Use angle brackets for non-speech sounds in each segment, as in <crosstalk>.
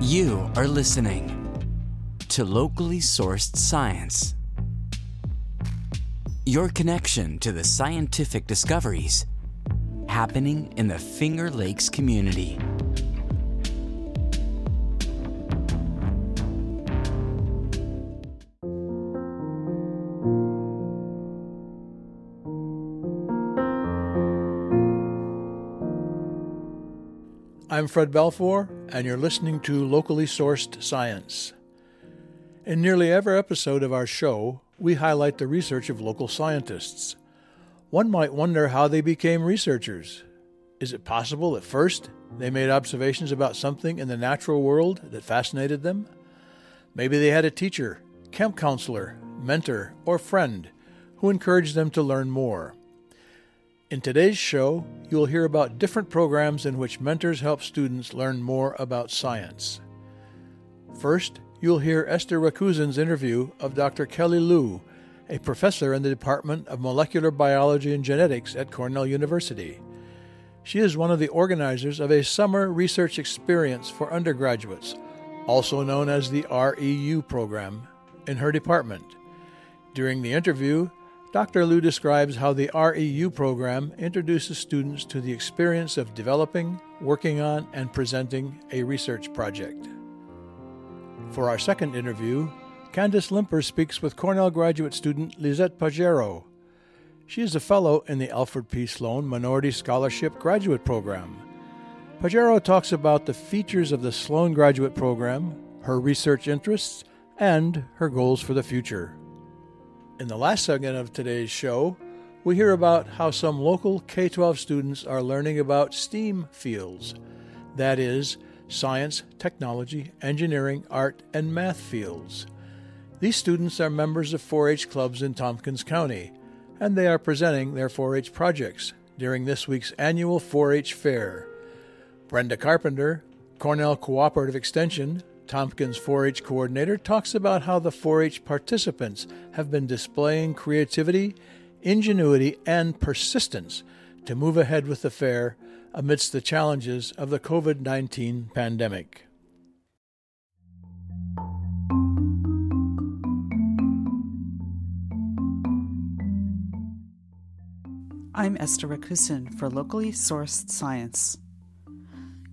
You are listening to locally sourced science. Your connection to the scientific discoveries happening in the Finger Lakes community. I'm Fred Balfour, and you're listening to Locally Sourced Science. In nearly every episode of our show, we highlight the research of local scientists. One might wonder how they became researchers. Is it possible that first they made observations about something in the natural world that fascinated them? Maybe they had a teacher, camp counselor, mentor, or friend who encouraged them to learn more. In today's show, you'll hear about different programs in which mentors help students learn more about science. First, you'll hear Esther Rakusin's interview of Dr. Kelly Liu, a professor in the Department of Molecular Biology and Genetics at Cornell University. She is one of the organizers of a summer research experience for undergraduates, also known as the REU program, in her department. During the interview, Dr. Liu describes how the REU program introduces students to the experience of developing, working on, and presenting a research project. For our second interview, Candace Limper speaks with Cornell graduate student Lisette Payero. She is a fellow in the Alfred P. Sloan Minority Scholarship Graduate Program. Payero talks about the features of the Sloan Graduate Program, her research interests, and her goals for the future. In the last segment of today's show, we hear about how some local K 12 students are learning about STEAM fields that is, science, technology, engineering, art, and math fields. These students are members of 4 H clubs in Tompkins County, and they are presenting their 4 H projects during this week's annual 4 H fair. Brenda Carpenter, Cornell Cooperative Extension, Tompkins 4 H coordinator, talks about how the 4 H participants have been displaying creativity, ingenuity, and persistence to move ahead with the fair amidst the challenges of the COVID 19 pandemic. I'm Esther Rakusin for Locally Sourced Science.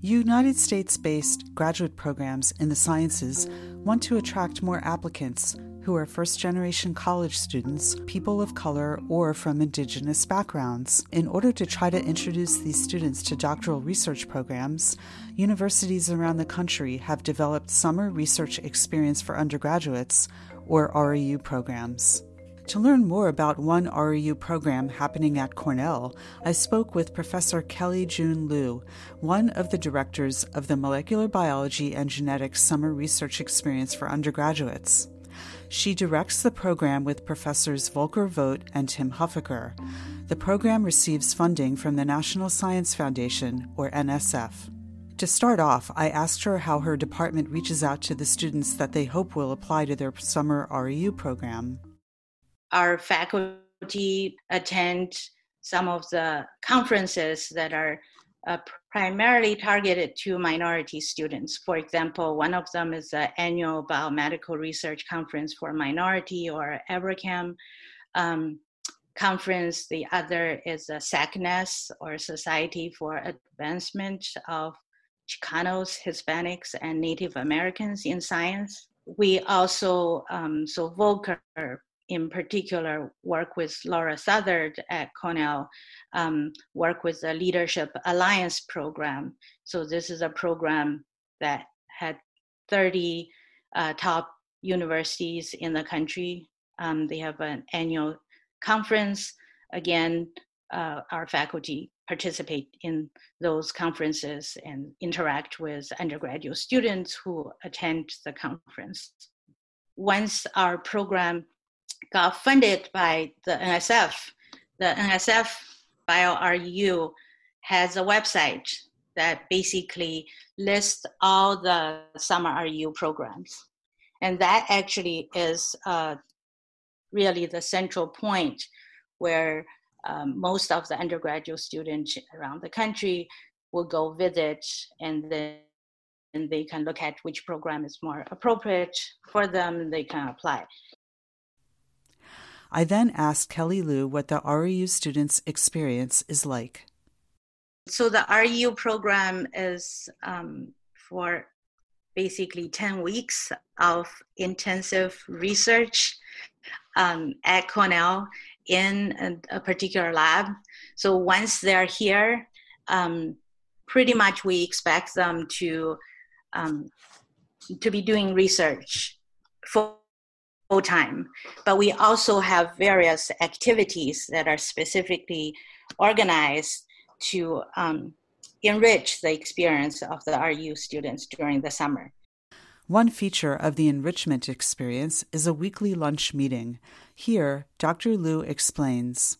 United States based graduate programs in the sciences want to attract more applicants who are first generation college students, people of color, or from indigenous backgrounds. In order to try to introduce these students to doctoral research programs, universities around the country have developed summer research experience for undergraduates, or REU programs. To learn more about one REU program happening at Cornell, I spoke with Professor Kelly June Liu, one of the directors of the Molecular Biology and Genetics Summer Research Experience for undergraduates. She directs the program with Professors Volker Vogt and Tim Huffaker. The program receives funding from the National Science Foundation, or NSF. To start off, I asked her how her department reaches out to the students that they hope will apply to their summer REU program our faculty attend some of the conferences that are uh, primarily targeted to minority students. For example, one of them is the annual biomedical research conference for minority or ABRCMS um, conference. The other is the SACNAS or Society for Advancement of Chicanos, Hispanics, and Native Americans in Science. We also, um, so Volker in particular work with Laura Southard at Cornell, um, work with the Leadership Alliance program. So this is a program that had 30 uh, top universities in the country. Um, they have an annual conference. Again, uh, our faculty participate in those conferences and interact with undergraduate students who attend the conference. Once our program got funded by the NSF. The NSF BioREU has a website that basically lists all the summer RU programs. And that actually is uh, really the central point where um, most of the undergraduate students around the country will go visit and then and they can look at which program is more appropriate for them, they can apply. I then asked Kelly Liu what the REU students' experience is like. So, the REU program is um, for basically 10 weeks of intensive research um, at Cornell in a, a, particular lab. So, once they're here, um, pretty much we expect them to um, to be doing research full time. But we also have various activities that are specifically organized to um, enrich the experience of the RU students during the summer. One feature of the enrichment experience is a weekly lunch meeting. Here, Dr. Liu explains.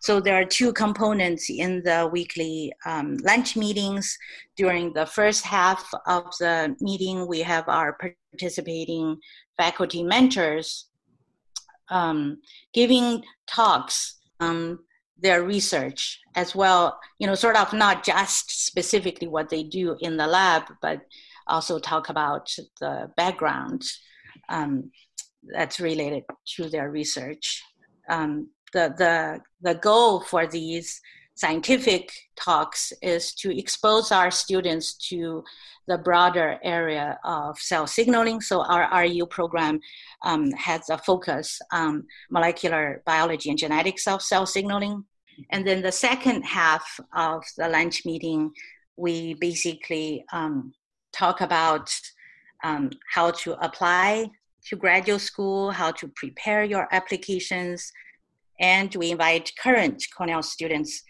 So there are two components in the weekly um, lunch meetings. During the first half of the meeting, we have our participating faculty mentors um, giving talks on their research as well. You know, sort of not just specifically what they do in the lab, but also talk about the background um, that's related to their research. Um, the, the, the goal for these scientific talks is to expose our students to the broader area of cell signaling. So our RU program um, has a focus on molecular biology and genetics of cell signaling. And then the second half of the lunch meeting, we basically um, talk about um, how to apply to graduate school, how to prepare your applications, and we invite current Cornell students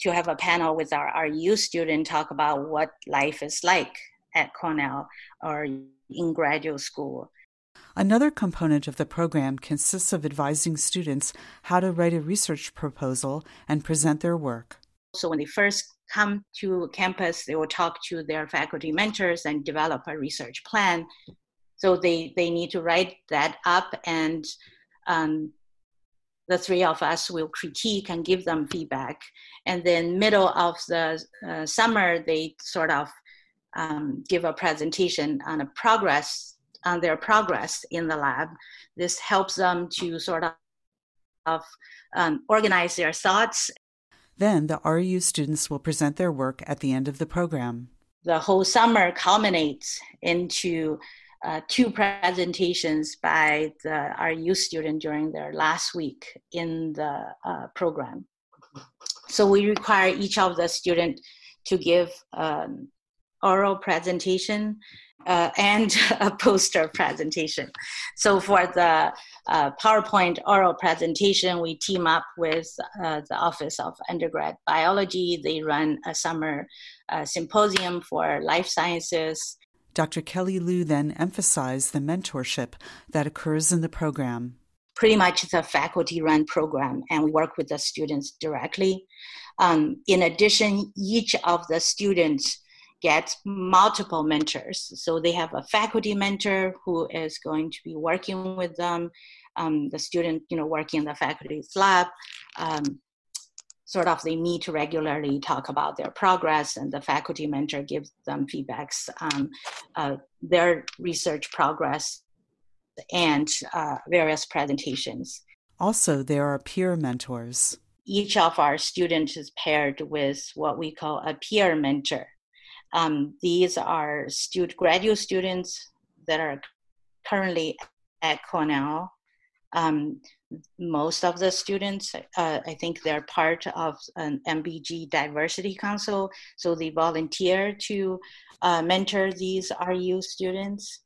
to have a panel with our RU student talk about what life is like at Cornell or in graduate school. Another component of the program consists of advising students how to write a research proposal and present their work. So, when they first come to campus, they will talk to their faculty mentors and develop a research plan. So, they, they need to write that up and um, the three of us will critique and give them feedback. And then middle of the uh, summer, they sort of um, give a presentation on a progress on their progress in the lab. This helps them to sort of um, organize their thoughts. Then the RU students will present their work at the end of the program. The whole summer culminates into uh, two presentations by the RU student during their last week in the uh, program. So we require each of the student to give an oral presentation uh, and <laughs> a poster presentation. So for the uh, PowerPoint oral presentation, we team up with uh, the Office of Undergrad Biology. They run a summer uh, symposium for life sciences Dr. Kelly Liu then emphasized the mentorship that occurs in the program. Pretty much it's a faculty run program, and we work with the students directly. Um, in addition, each of the students gets multiple mentors. So they have a faculty mentor who is going to be working with them, um, the student, you know, working in the faculty's lab. Um, sort of they meet regularly, talk about their progress, and the faculty mentor gives them feedbacks on uh, their research progress and uh, various presentations. Also, there are peer mentors. Each of our students is paired with what we call a peer mentor. Um, these are student, graduate students that are currently at Cornell. Um, most of the students, uh, I think they're part of an MBG Diversity Council, so they volunteer to uh, mentor these RU students.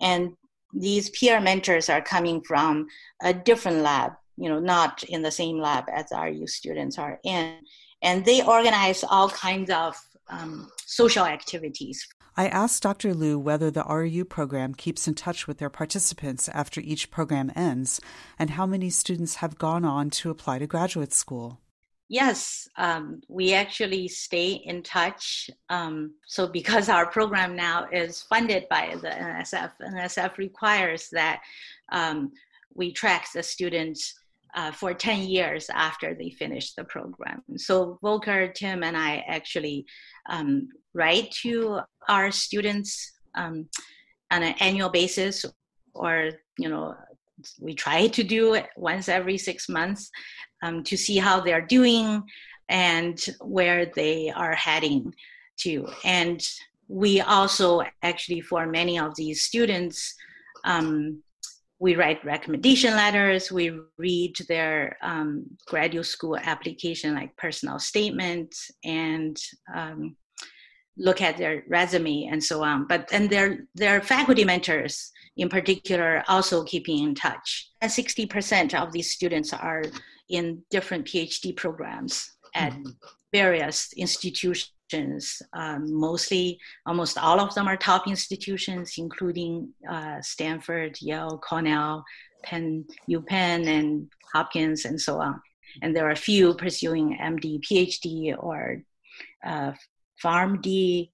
And these peer mentors are coming from a different lab, you know, not in the same lab as RU students are in. And they organize all kinds of um, social activities I asked Dr. Liu whether the RU program keeps in touch with their participants after each program ends and how many students have gone on to apply to graduate school. Yes, um, we actually stay in touch. Um, so, because our program now is funded by the NSF, NSF requires that um, we track the students' uh, for 10 years after they finish the program. So Volker, Tim, and I actually um, write to our students um, on an annual basis, or you know, we try to do it once every six months um, to see how they're doing and where they are heading to. And we also actually, for many of these students, um, we write recommendation letters, we read their um, graduate school application, like personal statements, and um, look at their resume and so on. But then their their faculty mentors, in particular, also keeping in touch. And 60% of these students are in different PhD programs at mm-hmm. various institutions um, mostly, almost all of them are top institutions, including uh, Stanford, Yale, Cornell, Penn, UPenn, and Hopkins, and so on. And there are a few pursuing MD, PhD, or uh, PharmD,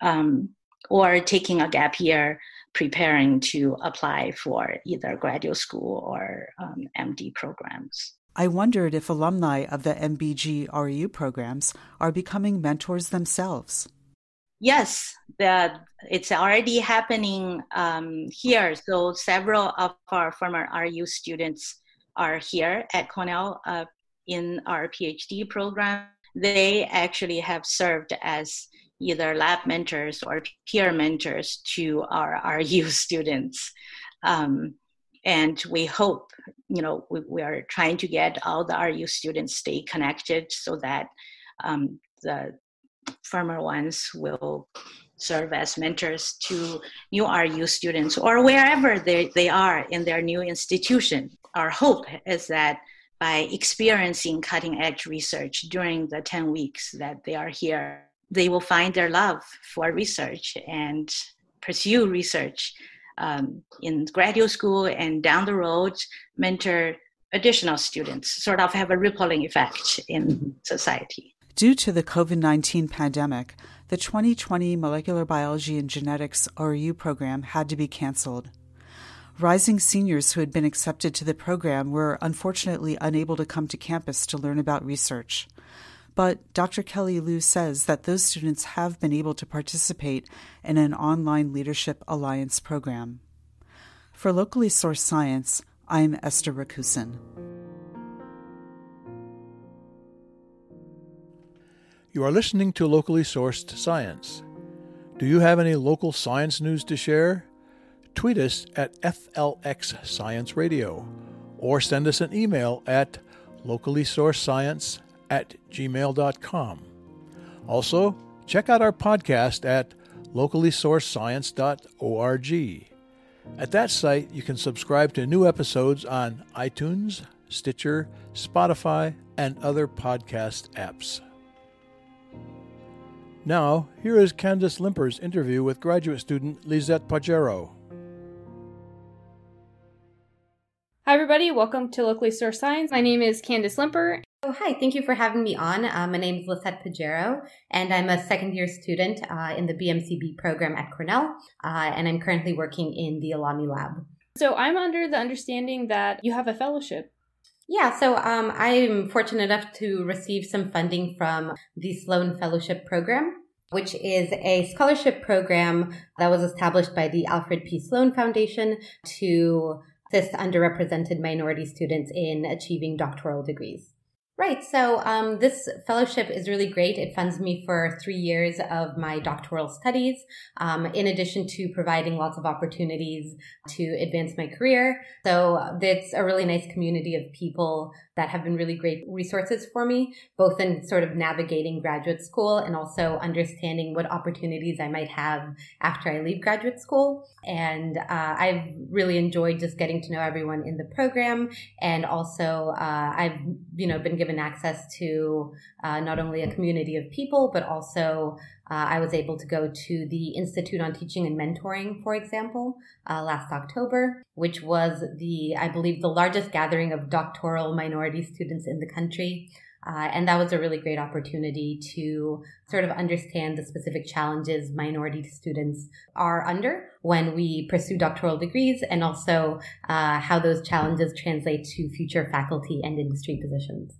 um, or taking a gap year preparing to apply for either graduate school or um, MD programs. I wondered if alumni of the MBG REU programs are becoming mentors themselves. Yes, the, it's already happening um, here. So several of our former RU students are here at Cornell uh, in our PhD program. They actually have served as either lab mentors or peer mentors to our RU <laughs> students. Um, and we hope you know we, we, are trying to get all the ru students stay connected so that um, the former ones will serve as mentors to new ru students or wherever they, they are in their new institution. Our hope is that by experiencing cutting edge research during the 10 weeks that they are here they will find their love for research and pursue research um, in graduate school and down the road mentor additional students, sort of have a rippling effect in society. Due to the COVID 19 pandemic, the 2020 Molecular Biology and Genetics RU program had to be canceled. Rising seniors who had been accepted to the program were unfortunately unable to come to campus to learn about research. But Dr. Kelly Liu says that those students have been able to participate in an online Leadership Alliance program. For Locally Sourced Science, I'm Esther Rakusin. You are listening to Locally Sourced Science. Do you have any local science news to share? Tweet us at FLX Science Radio or send us an email at locally sourced science at gmail.com. Also, check out our podcast at locallysourcedscience.org. At that site, you can subscribe to new episodes on iTunes, Stitcher, Spotify, and other podcast apps. Now, here is Candace Limper's interview with graduate student Lisette Payero. Hi, everybody. Welcome to Locally Sourced Science. My name is Candace Limper, Oh, hi. Thank you for having me on. Uh, my name is Lisette Payero, and I'm a second year student uh, in the BMCB program at Cornell, uh, and I'm currently working in the Alani Lab. So I'm under the understanding that you have a fellowship. Yeah, so um, I'm fortunate enough to receive some funding from the Sloan Fellowship Program, which is a scholarship program that was established by the Alfred P. Sloan Foundation to assist underrepresented minority students in achieving doctoral degrees. Right. So um, this fellowship is really great. It funds me for three years of my doctoral studies, um, in addition to providing lots of opportunities to advance my career. So it's a really nice community of people that have been really great resources for me, both in sort of navigating graduate school and also understanding what opportunities I might have after I leave graduate school. And uh, I've really enjoyed just getting to know everyone in the program, and also uh, I've you know been given access to uh, not only a community of people, but also uh, I was able to go to the Institute on Teaching and Mentoring, for example, uh, last October, which was the, I believe, the largest gathering of doctoral minority students in the country. Uh, and that was a really great opportunity to sort of understand the specific challenges minority students are under when we pursue doctoral degrees and also uh, how those challenges translate to future faculty and industry positions.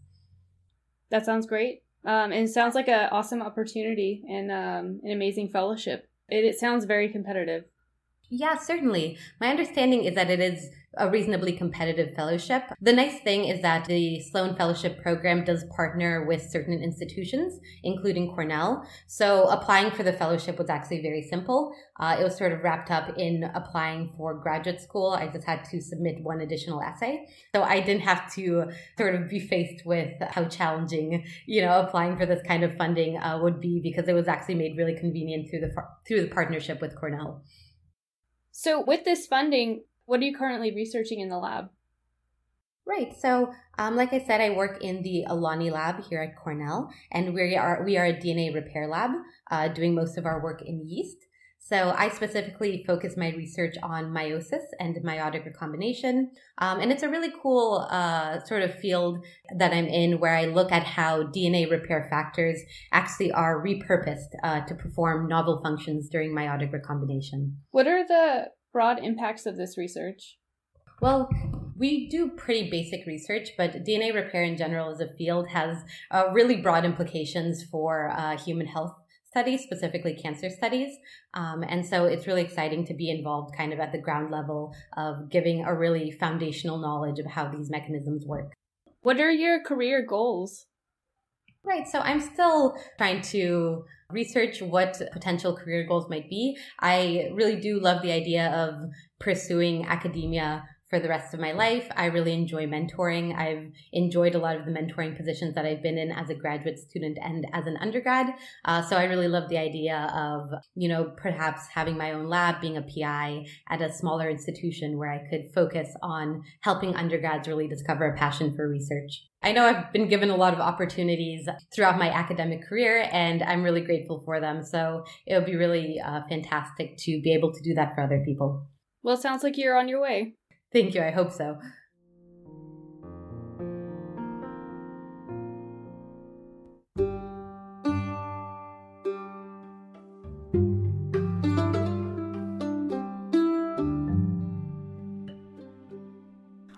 That sounds great. Um, and it sounds like an awesome opportunity and um, an amazing fellowship. It, it sounds very competitive. Yeah, certainly. My understanding is that it is a reasonably competitive fellowship. The nice thing is that the Sloan Fellowship Program does partner with certain institutions, including Cornell. So applying for the fellowship was actually very simple. Uh, it was sort of wrapped up in applying for graduate school. I just had to submit one additional essay. So I didn't have to sort of be faced with how challenging, you know, applying for this kind of funding uh, would be because it was actually made really convenient through the, through the partnership with Cornell. So with this funding, what are you currently researching in the lab? Right. So, um, like I said, I work in the Alani lab here at Cornell, and we are we are a DNA repair lab, uh, doing most of our work in yeast. So I specifically focus my research on meiosis and meiotic recombination. Um, and it's a really cool uh, sort of field that I'm in where I look at how DNA repair factors actually are repurposed uh, to perform novel functions during meiotic recombination. What are the broad impacts of this research? Well, we do pretty basic research, but DNA repair in general as a field has uh, really broad implications for uh, human health studies, specifically cancer studies. Um, and so it's really exciting to be involved kind of at the ground level of giving a really foundational knowledge of how these mechanisms work. What are your career goals? Right. So I'm still trying to research what potential career goals might be. I really do love the idea of pursuing academia for the rest of my life. I really enjoy mentoring. I've enjoyed a lot of the mentoring positions that I've been in as a graduate student and as an undergrad. Uh, so I really love the idea of, you know, perhaps having my own lab, being a PI at a smaller institution where I could focus on helping undergrads really discover a passion for research. I know I've been given a lot of opportunities throughout my academic career, and I'm really grateful for them. So it would be really uh, fantastic to be able to do that for other people. Well, sounds like you're on your way. Thank you. I hope so.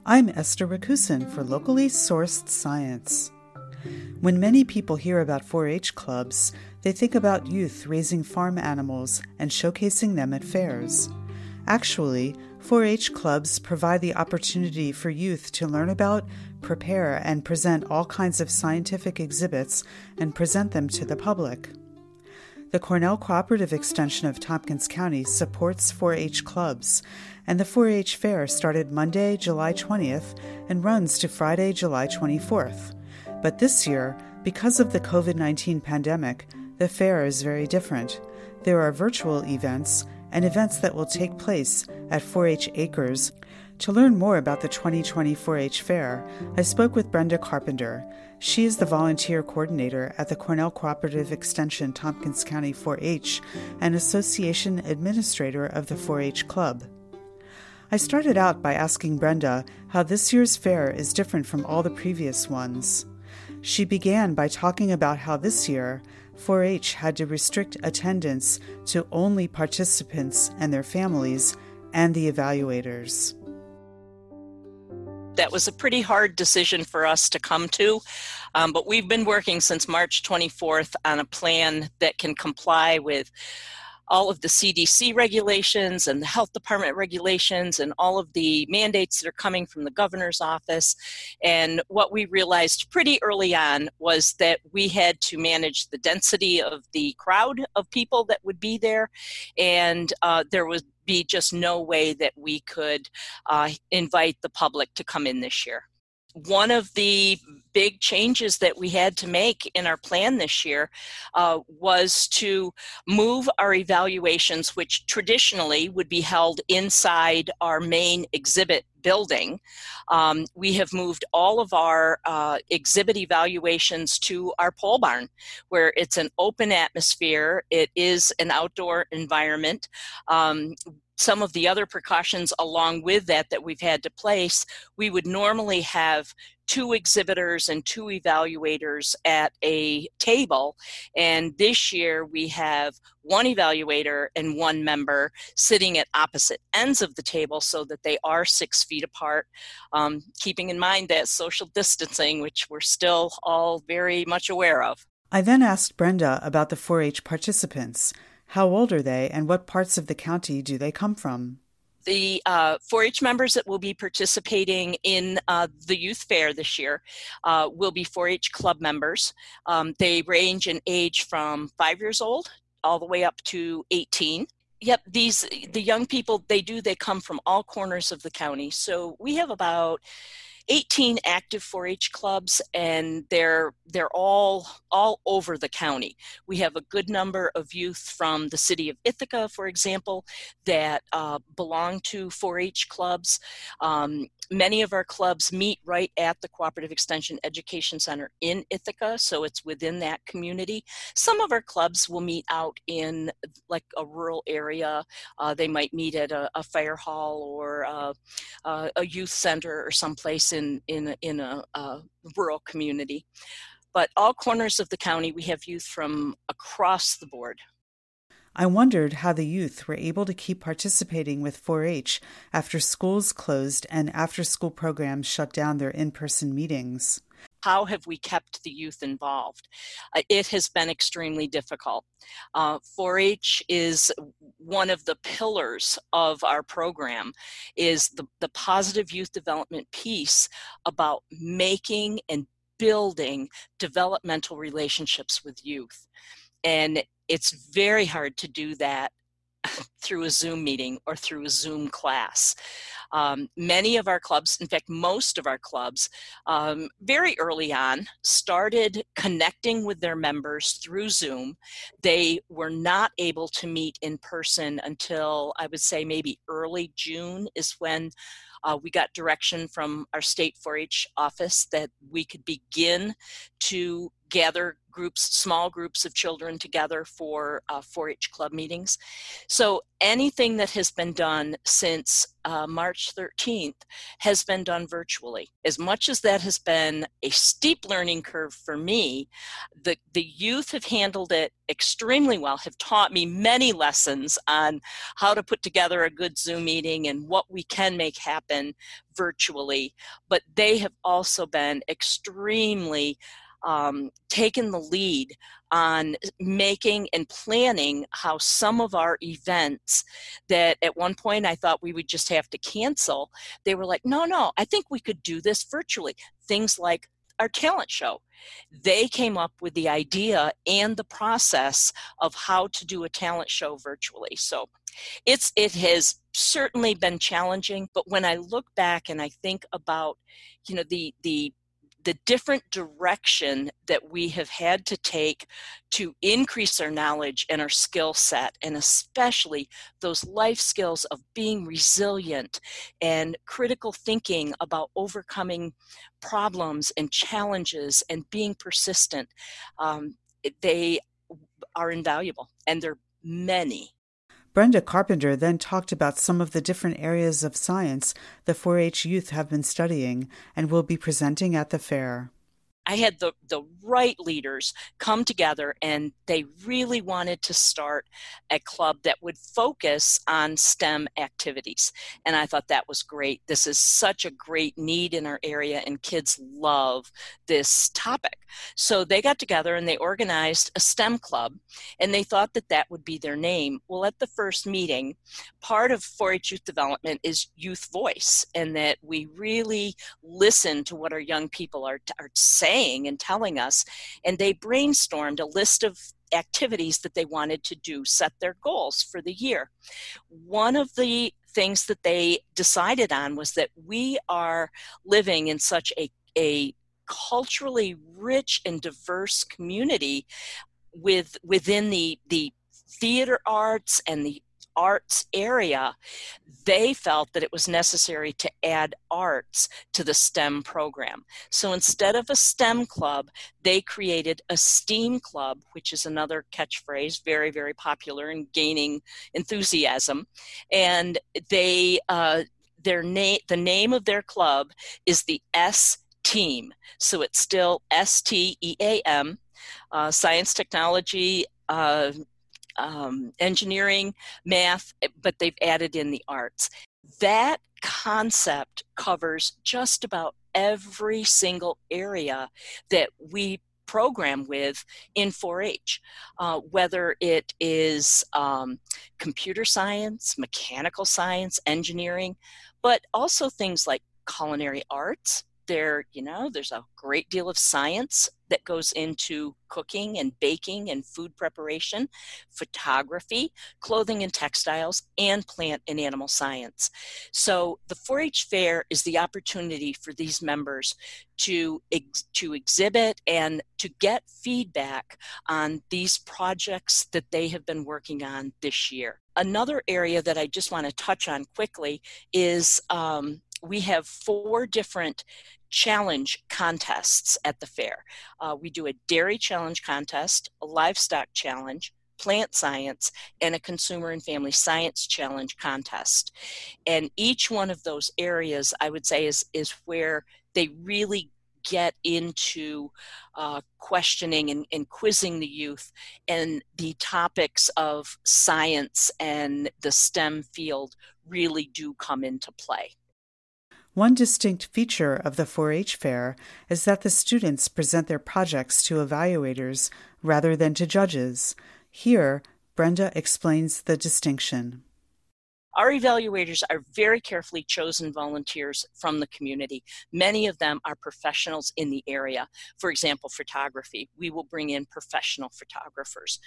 I'm Esther Rakusin for Locally Sourced Science. When many people hear about 4 H clubs, they think about youth raising farm animals and showcasing them at fairs. Actually, 4 H clubs provide the opportunity for youth to learn about, prepare, and present all kinds of scientific exhibits and present them to the public. The Cornell Cooperative Extension of Tompkins County supports 4 H clubs, and the 4 H Fair started Monday, July 20th and runs to Friday, July 24th. But this year, because of the COVID 19 pandemic, the fair is very different. There are virtual events and events that will take place at 4 H Acres. To learn more about the 2020 4 H Fair, I spoke with Brenda Carpenter. She is the volunteer coordinator at the Cornell Cooperative Extension Tompkins County 4 H and association administrator of the 4 H Club. I started out by asking Brenda how this year's fair is different from all the previous ones. She began by talking about how this year 4 H had to restrict attendance to only participants and their families and the evaluators. That was a pretty hard decision for us to come to, um, but we've been working since March 24th on a plan that can comply with all of the CDC regulations and the health department regulations and all of the mandates that are coming from the governor's office. And what we realized pretty early on was that we had to manage the density of the crowd of people that would be there. And uh, there would be just no way that we could uh, invite the public to come in this year one of the big changes that we had to make in our plan this year uh, was to move our evaluations, which traditionally would be held inside our main exhibit building. Um, we have moved all of our uh, exhibit evaluations to our pole barn, where it's an open atmosphere, it is an outdoor environment. Um, some of the other precautions along with that that we've had to place, we would normally have two exhibitors and two evaluators at a table. And this year we have one evaluator and one member sitting at opposite ends of the table so that they are six feet apart, um, keeping in mind that social distancing, which we're still all very much aware of. I then asked Brenda about the 4 H participants. How old are they, and what parts of the county do they come from? the uh, 4-H members that will be participating in uh, the youth fair this year uh, will be 4-H club members. Um, they range in age from five years old all the way up to 18. Yep, these the young people they do they come from all corners of the county. So we have about 18 active 4-H clubs, and they're they're all all over the county. We have a good number of youth from the city of Ithaca, for example, that uh, belong to 4-H clubs. Um, many of our clubs meet right at the Cooperative Extension Education Center in Ithaca, so it's within that community. Some of our clubs will meet out in like a rural area. Uh, they might meet at a, a fire hall or uh, uh, a youth center or someplace in in in a, a rural community. But all corners of the county, we have youth from across the board. I wondered how the youth were able to keep participating with 4 H after schools closed and after school programs shut down their in person meetings. How have we kept the youth involved? Uh, it has been extremely difficult. Uh, 4-H is one of the pillars of our program is the, the positive youth development piece about making and building developmental relationships with youth. And it's very hard to do that <laughs> through a Zoom meeting or through a Zoom class. Um, many of our clubs, in fact, most of our clubs, um, very early on started connecting with their members through Zoom. They were not able to meet in person until I would say maybe early June is when uh, we got direction from our state 4 H office that we could begin to gather groups, small groups of children together for uh, 4-H club meetings. So anything that has been done since uh, March 13th has been done virtually. As much as that has been a steep learning curve for me, the, the youth have handled it extremely well, have taught me many lessons on how to put together a good Zoom meeting and what we can make happen virtually. But they have also been extremely um, taken the lead on making and planning how some of our events that at one point I thought we would just have to cancel, they were like, no, no, I think we could do this virtually. Things like our talent show. They came up with the idea and the process of how to do a talent show virtually. So it's it has certainly been challenging, but when I look back and I think about, you know, the the the different direction that we have had to take to increase our knowledge and our skill set, and especially those life skills of being resilient and critical thinking about overcoming problems and challenges and being persistent, um, they are invaluable, and they're many. Brenda Carpenter then talked about some of the different areas of science the 4 H youth have been studying and will be presenting at the fair. I had the, the right leaders come together and they really wanted to start a club that would focus on STEM activities. And I thought that was great. This is such a great need in our area, and kids love this topic. So they got together and they organized a STEM club, and they thought that that would be their name. Well, at the first meeting, part of 4 H youth development is youth voice, and that we really listen to what our young people are, are saying and telling us. And they brainstormed a list of activities that they wanted to do, set their goals for the year. One of the things that they decided on was that we are living in such a, a culturally rich and diverse community with within the the theater arts and the arts area, they felt that it was necessary to add arts to the STEM program. So instead of a STEM club, they created a STEAM club, which is another catchphrase, very, very popular and gaining enthusiasm. And they, uh, their name, the name of their club is the S team. So it's still S T E A M, uh, science, technology, uh, um, engineering, math, but they've added in the arts. That concept covers just about every single area that we program with in 4 H, uh, whether it is um, computer science, mechanical science, engineering, but also things like culinary arts, there you know there's a great deal of science that goes into cooking and baking and food preparation photography clothing and textiles and plant and animal science. So the 4-h fair is the opportunity for these members to ex- to exhibit and to get feedback on these projects that they have been working on this year. Another area that i just want to touch on quickly is um, we have four different challenge contests at the fair. Uh, we do a dairy challenge contest, a livestock challenge, plant science, and a consumer and family science challenge contest. And each one of those areas, I would say, is, is where they really get into uh, questioning and, and, quizzing the youth and the topics of science and the STEM field really do come into play. One distinct feature of the 4 H fair is that the students present their projects to evaluators rather than to judges. Here, Brenda explains the distinction. Our evaluators are very carefully chosen volunteers from the community. Many of them are professionals in the area. For example, photography. We will bring in professional photographers.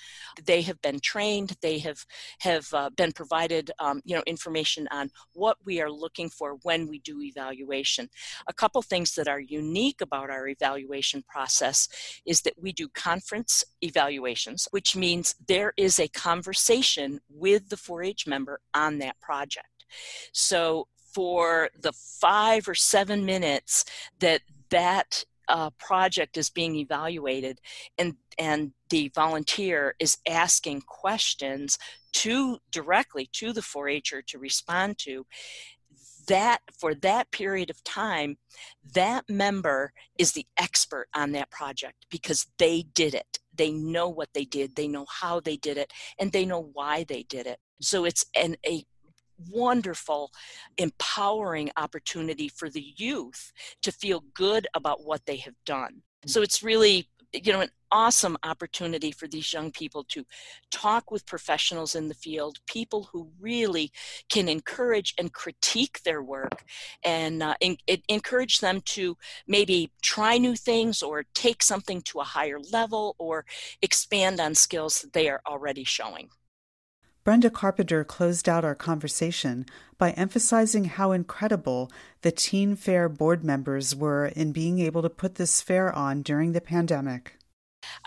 They have been trained. They have have uh, been provided, um, you know, information on what we are looking for when we do evaluation. A couple things that are unique about our evaluation process is that we do conference evaluations, which means there is a conversation with the 4-H member on that that project. So for the five or seven minutes that that uh, project is being evaluated and and the volunteer is asking questions to directly to the 4-H'er to respond to that for that period of time that member is the expert on that project because they did it. They know what they did. They know how they did it and they know why they did it. So it's an a wonderful, empowering opportunity for the youth to feel good about what they have done. So it's really you know an awesome opportunity for these young people to talk with professionals in the field people who really can encourage and critique their work and uh, in, encourage them to maybe try new things or take something to a higher level or expand on skills that they are already showing Brenda Carpenter closed out our conversation by emphasizing how incredible the Teen Fair board members were in being able to put this fair on during the pandemic.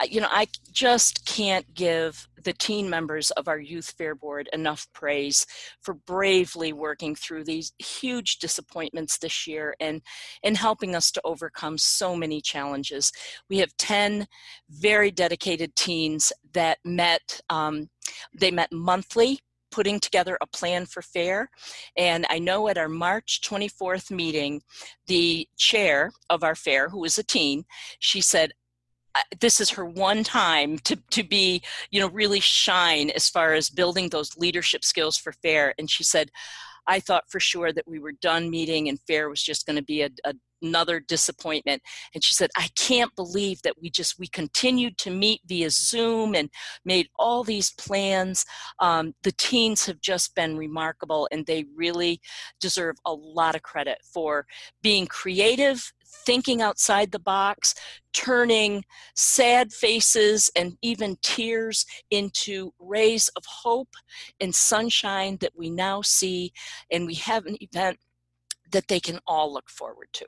You know, I just can't give the teen members of our Youth Fair Board enough praise for bravely working through these huge disappointments this year and, and helping us to overcome so many challenges. We have 10 very dedicated teens that met, um, they met monthly putting together a plan for fair. And I know at our March 24th meeting, the chair of our fair, who was a teen, she said, this is her one time to, to be, you know, really shine as far as building those leadership skills for FAIR. And she said, I thought for sure that we were done meeting and FAIR was just going to be a, a, another disappointment. And she said, I can't believe that we just, we continued to meet via Zoom and made all these plans. Um, the teens have just been remarkable and they really deserve a lot of credit for being creative thinking outside the box, turning sad faces and even tears into rays of hope and sunshine that we now see, and we have an event that they can all look forward to.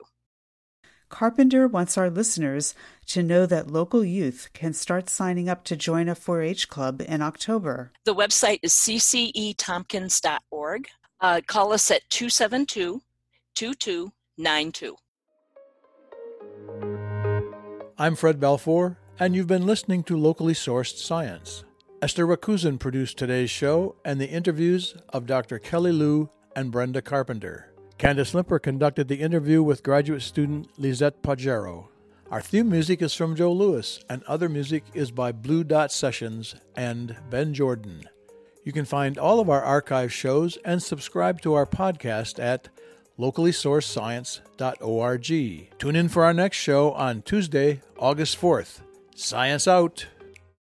Carpenter wants our listeners to know that local youth can start signing up to join a 4 H club in October. The website is ccetompkins.org. Uh, call us at 272 2292. I'm Fred Balfour, and you've been listening to Locally Sourced Science. Esther Rakusin produced today's show and the interviews of Dr. Kelly Liu and Brenda Carpenter. Candace Limper conducted the interview with graduate student Lisette Payero. Our theme music is from Joe Lewis, and other music is by Blue Dot Sessions and Ben Jordan. You can find all of our archive shows and subscribe to our podcast at locallysourcescience.org. Tune in for our next show on Tuesday, August 4th. Science out!